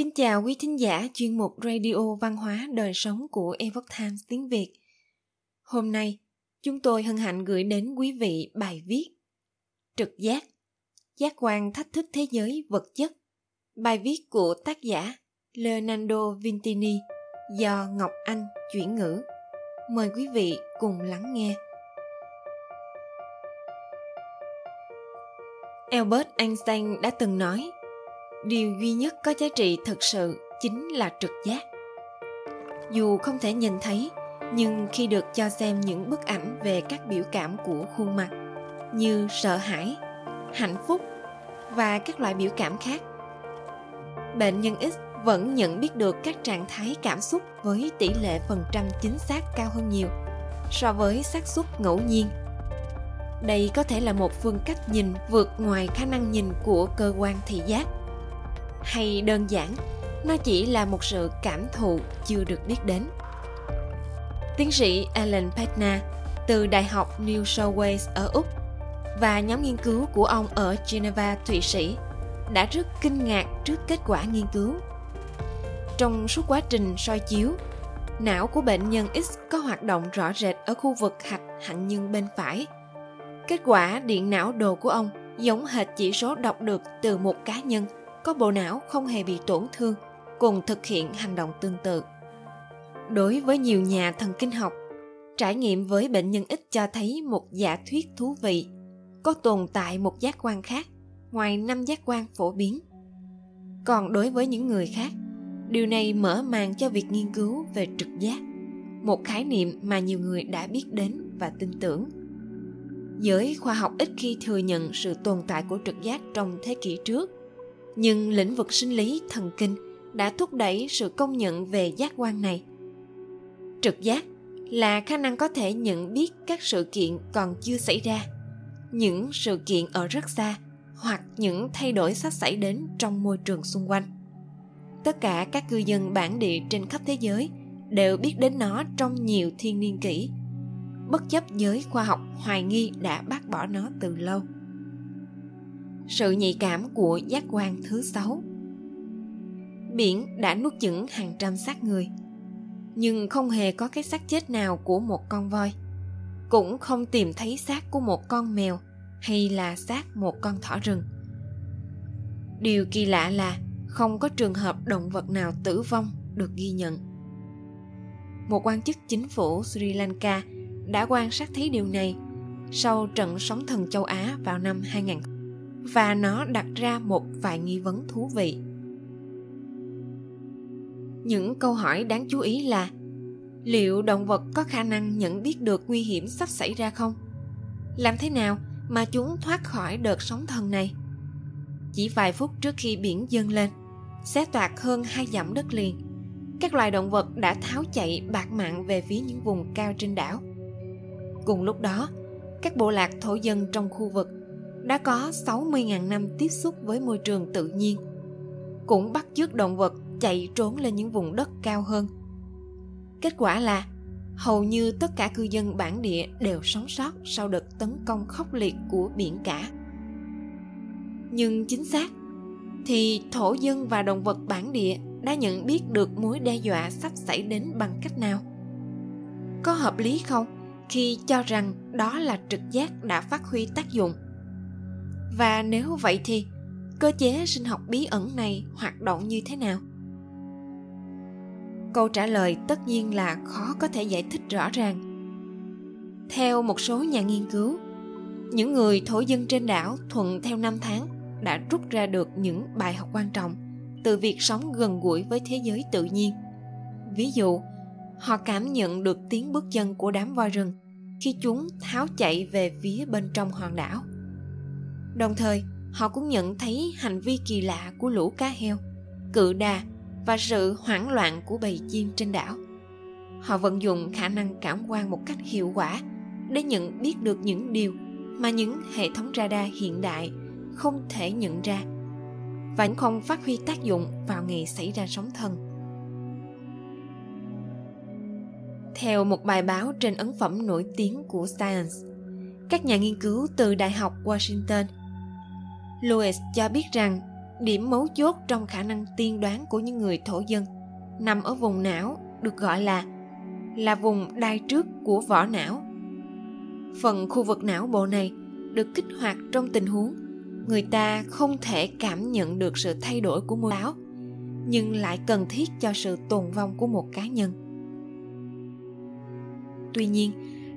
Kính chào quý thính giả chuyên mục Radio Văn hóa Đời Sống của Epoch Times tiếng Việt. Hôm nay, chúng tôi hân hạnh gửi đến quý vị bài viết Trực giác, giác quan thách thức thế giới vật chất. Bài viết của tác giả Leonardo Vintini do Ngọc Anh chuyển ngữ. Mời quý vị cùng lắng nghe. Albert Einstein đã từng nói điều duy nhất có giá trị thực sự chính là trực giác. Dù không thể nhìn thấy, nhưng khi được cho xem những bức ảnh về các biểu cảm của khuôn mặt như sợ hãi, hạnh phúc và các loại biểu cảm khác, bệnh nhân x vẫn nhận biết được các trạng thái cảm xúc với tỷ lệ phần trăm chính xác cao hơn nhiều so với xác suất ngẫu nhiên. Đây có thể là một phương cách nhìn vượt ngoài khả năng nhìn của cơ quan thị giác hay đơn giản? Nó chỉ là một sự cảm thụ chưa được biết đến. Tiến sĩ alan petna từ đại học new south wales ở úc và nhóm nghiên cứu của ông ở geneva, thụy sĩ đã rất kinh ngạc trước kết quả nghiên cứu. Trong suốt quá trình soi chiếu, não của bệnh nhân x có hoạt động rõ rệt ở khu vực hạch hạnh nhân bên phải. Kết quả điện não đồ của ông giống hệt chỉ số đọc được từ một cá nhân có bộ não không hề bị tổn thương, cùng thực hiện hành động tương tự. Đối với nhiều nhà thần kinh học, trải nghiệm với bệnh nhân ít cho thấy một giả thuyết thú vị, có tồn tại một giác quan khác, ngoài năm giác quan phổ biến. Còn đối với những người khác, điều này mở màn cho việc nghiên cứu về trực giác, một khái niệm mà nhiều người đã biết đến và tin tưởng. Giới khoa học ít khi thừa nhận sự tồn tại của trực giác trong thế kỷ trước nhưng lĩnh vực sinh lý thần kinh đã thúc đẩy sự công nhận về giác quan này. Trực giác là khả năng có thể nhận biết các sự kiện còn chưa xảy ra, những sự kiện ở rất xa hoặc những thay đổi sắp xảy đến trong môi trường xung quanh. Tất cả các cư dân bản địa trên khắp thế giới đều biết đến nó trong nhiều thiên niên kỷ. Bất chấp giới khoa học hoài nghi đã bác bỏ nó từ lâu sự nhạy cảm của giác quan thứ sáu. Biển đã nuốt chửng hàng trăm xác người, nhưng không hề có cái xác chết nào của một con voi, cũng không tìm thấy xác của một con mèo hay là xác một con thỏ rừng. Điều kỳ lạ là không có trường hợp động vật nào tử vong được ghi nhận. Một quan chức chính phủ sri lanka đã quan sát thấy điều này sau trận sóng thần châu Á vào năm 2000 và nó đặt ra một vài nghi vấn thú vị. Những câu hỏi đáng chú ý là liệu động vật có khả năng nhận biết được nguy hiểm sắp xảy ra không? Làm thế nào mà chúng thoát khỏi đợt sóng thần này? Chỉ vài phút trước khi biển dâng lên, xé toạc hơn hai dặm đất liền, các loài động vật đã tháo chạy bạc mạng về phía những vùng cao trên đảo. Cùng lúc đó, các bộ lạc thổ dân trong khu vực đã có 60.000 năm tiếp xúc với môi trường tự nhiên, cũng bắt chước động vật chạy trốn lên những vùng đất cao hơn. Kết quả là hầu như tất cả cư dân bản địa đều sống sót sau đợt tấn công khốc liệt của biển cả. Nhưng chính xác thì thổ dân và động vật bản địa đã nhận biết được mối đe dọa sắp xảy đến bằng cách nào? Có hợp lý không khi cho rằng đó là trực giác đã phát huy tác dụng? Và nếu vậy thì, cơ chế sinh học bí ẩn này hoạt động như thế nào? Câu trả lời tất nhiên là khó có thể giải thích rõ ràng. Theo một số nhà nghiên cứu, những người thổ dân trên đảo thuận theo năm tháng đã rút ra được những bài học quan trọng từ việc sống gần gũi với thế giới tự nhiên. Ví dụ, họ cảm nhận được tiếng bước chân của đám voi rừng khi chúng tháo chạy về phía bên trong hòn đảo. Đồng thời, họ cũng nhận thấy hành vi kỳ lạ của lũ cá heo, cự đà và sự hoảng loạn của bầy chim trên đảo. Họ vận dụng khả năng cảm quan một cách hiệu quả để nhận biết được những điều mà những hệ thống radar hiện đại không thể nhận ra và không phát huy tác dụng vào ngày xảy ra sóng thần. Theo một bài báo trên ấn phẩm nổi tiếng của Science, các nhà nghiên cứu từ Đại học Washington – Louis cho biết rằng điểm mấu chốt trong khả năng tiên đoán của những người thổ dân nằm ở vùng não được gọi là là vùng đai trước của vỏ não. Phần khu vực não bộ này được kích hoạt trong tình huống người ta không thể cảm nhận được sự thay đổi của môi áo nhưng lại cần thiết cho sự tồn vong của một cá nhân. Tuy nhiên,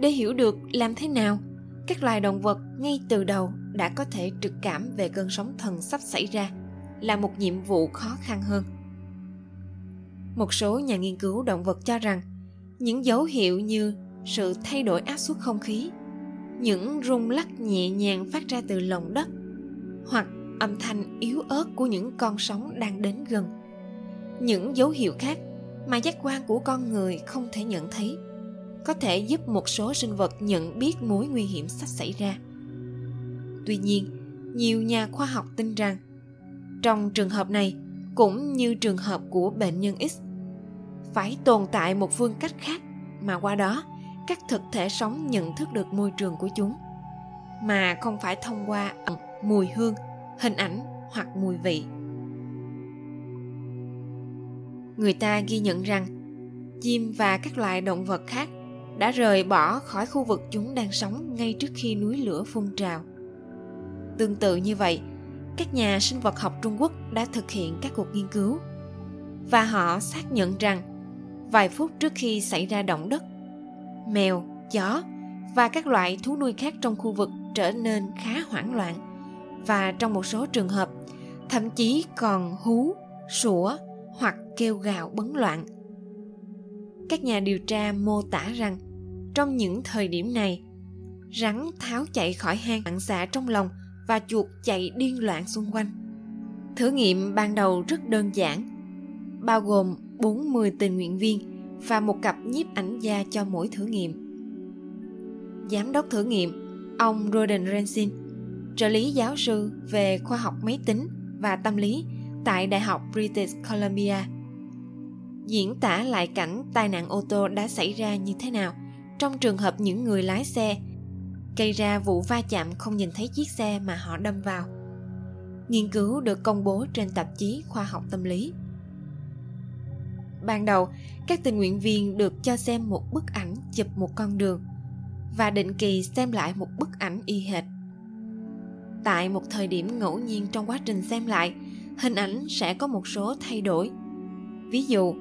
để hiểu được làm thế nào, các loài động vật ngay từ đầu đã có thể trực cảm về cơn sóng thần sắp xảy ra, là một nhiệm vụ khó khăn hơn. Một số nhà nghiên cứu động vật cho rằng, những dấu hiệu như sự thay đổi áp suất không khí, những rung lắc nhẹ nhàng phát ra từ lòng đất, hoặc âm thanh yếu ớt của những con sóng đang đến gần. Những dấu hiệu khác mà giác quan của con người không thể nhận thấy, có thể giúp một số sinh vật nhận biết mối nguy hiểm sắp xảy ra tuy nhiên, nhiều nhà khoa học tin rằng, trong trường hợp này, cũng như trường hợp của bệnh nhân x, phải tồn tại một phương cách khác mà qua đó, các thực thể sống nhận thức được môi trường của chúng, mà không phải thông qua mùi hương, hình ảnh hoặc mùi vị. Người ta ghi nhận rằng, chim và các loài động vật khác đã rời bỏ khỏi khu vực chúng đang sống ngay trước khi núi lửa phun trào tương tự như vậy, các nhà sinh vật học trung quốc đã thực hiện các cuộc nghiên cứu. Và họ xác nhận rằng, vài phút trước khi xảy ra động đất, mèo, chó và các loại thú nuôi khác trong khu vực trở nên khá hoảng loạn. Và trong một số trường hợp, thậm chí còn hú, sủa hoặc kêu gào bấn loạn. Các nhà điều tra mô tả rằng, trong những thời điểm này, rắn tháo chạy khỏi hang phản xạ trong lòng và chuột chạy điên loạn xung quanh thử nghiệm ban đầu rất đơn giản bao gồm 40 tình nguyện viên và một cặp nhiếp ảnh gia cho mỗi thử nghiệm. Giám đốc thử nghiệm, ông Roden Rensin, trợ lý giáo sư về khoa học máy tính và tâm lý tại Đại học British Columbia, diễn tả lại cảnh tai nạn ô tô đã xảy ra như thế nào trong trường hợp những người lái xe gây ra vụ va chạm không nhìn thấy chiếc xe mà họ đâm vào. Nghiên cứu được công bố trên tạp chí khoa học tâm lý. Ban đầu, các tình nguyện viên được cho xem một bức ảnh chụp một con đường và định kỳ xem lại một bức ảnh y hệt. Tại một thời điểm ngẫu nhiên trong quá trình xem lại, hình ảnh sẽ có một số thay đổi. Ví dụ,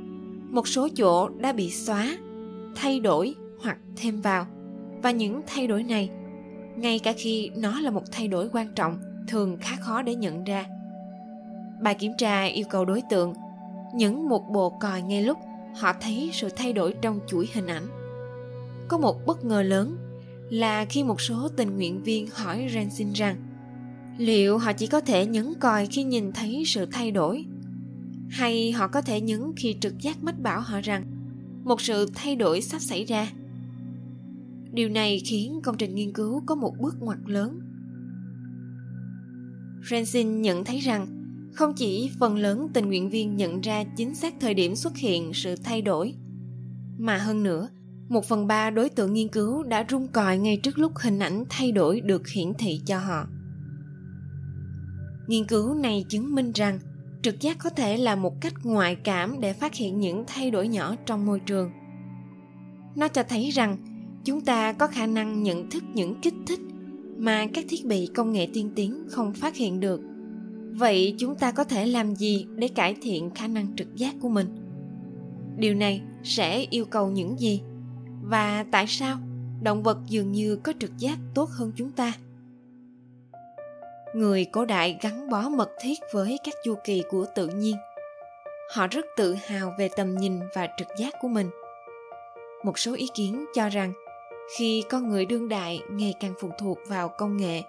một số chỗ đã bị xóa, thay đổi hoặc thêm vào, và những thay đổi này ngay cả khi nó là một thay đổi quan trọng, thường khá khó để nhận ra. Bài kiểm tra yêu cầu đối tượng. Nhấn một bộ còi ngay lúc, họ thấy sự thay đổi trong chuỗi hình ảnh. Có một bất ngờ lớn là khi một số tình nguyện viên hỏi Rensin rằng, liệu họ chỉ có thể nhấn còi khi nhìn thấy sự thay đổi? Hay họ có thể nhấn khi trực giác mách bảo họ rằng, một sự thay đổi sắp xảy ra? Điều này khiến công trình nghiên cứu có một bước ngoặt lớn. Rensin nhận thấy rằng, không chỉ phần lớn tình nguyện viên nhận ra chính xác thời điểm xuất hiện sự thay đổi, mà hơn nữa, một phần ba đối tượng nghiên cứu đã rung còi ngay trước lúc hình ảnh thay đổi được hiển thị cho họ. Nghiên cứu này chứng minh rằng, trực giác có thể là một cách ngoại cảm để phát hiện những thay đổi nhỏ trong môi trường. Nó cho thấy rằng chúng ta có khả năng nhận thức những kích thích mà các thiết bị công nghệ tiên tiến không phát hiện được. Vậy chúng ta có thể làm gì để cải thiện khả năng trực giác của mình? Điều này sẽ yêu cầu những gì? Và tại sao động vật dường như có trực giác tốt hơn chúng ta? Người cổ đại gắn bó mật thiết với các chu kỳ của tự nhiên. Họ rất tự hào về tầm nhìn và trực giác của mình. Một số ý kiến cho rằng khi con người đương đại ngày càng phụ thuộc vào công nghệ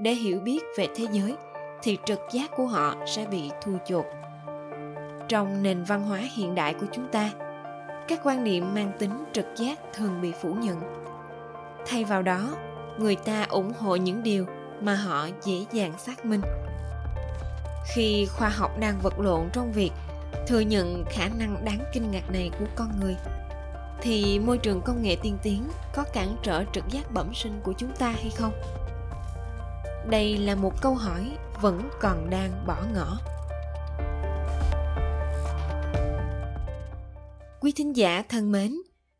để hiểu biết về thế giới, thì trực giác của họ sẽ bị thu chột. Trong nền văn hóa hiện đại của chúng ta, các quan niệm mang tính trực giác thường bị phủ nhận. Thay vào đó, người ta ủng hộ những điều mà họ dễ dàng xác minh. Khi khoa học đang vật lộn trong việc thừa nhận khả năng đáng kinh ngạc này của con người thì môi trường công nghệ tiên tiến có cản trở trực giác bẩm sinh của chúng ta hay không? Đây là một câu hỏi vẫn còn đang bỏ ngỏ. Quý thính giả thân mến,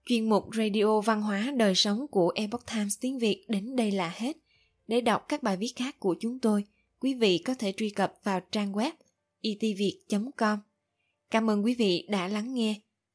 chuyên mục radio văn hóa đời sống của epoch times tiếng việt đến đây là hết. Để đọc các bài viết khác của chúng tôi, quý vị có thể truy cập vào trang web e itviet com. Cảm ơn quý vị đã lắng nghe.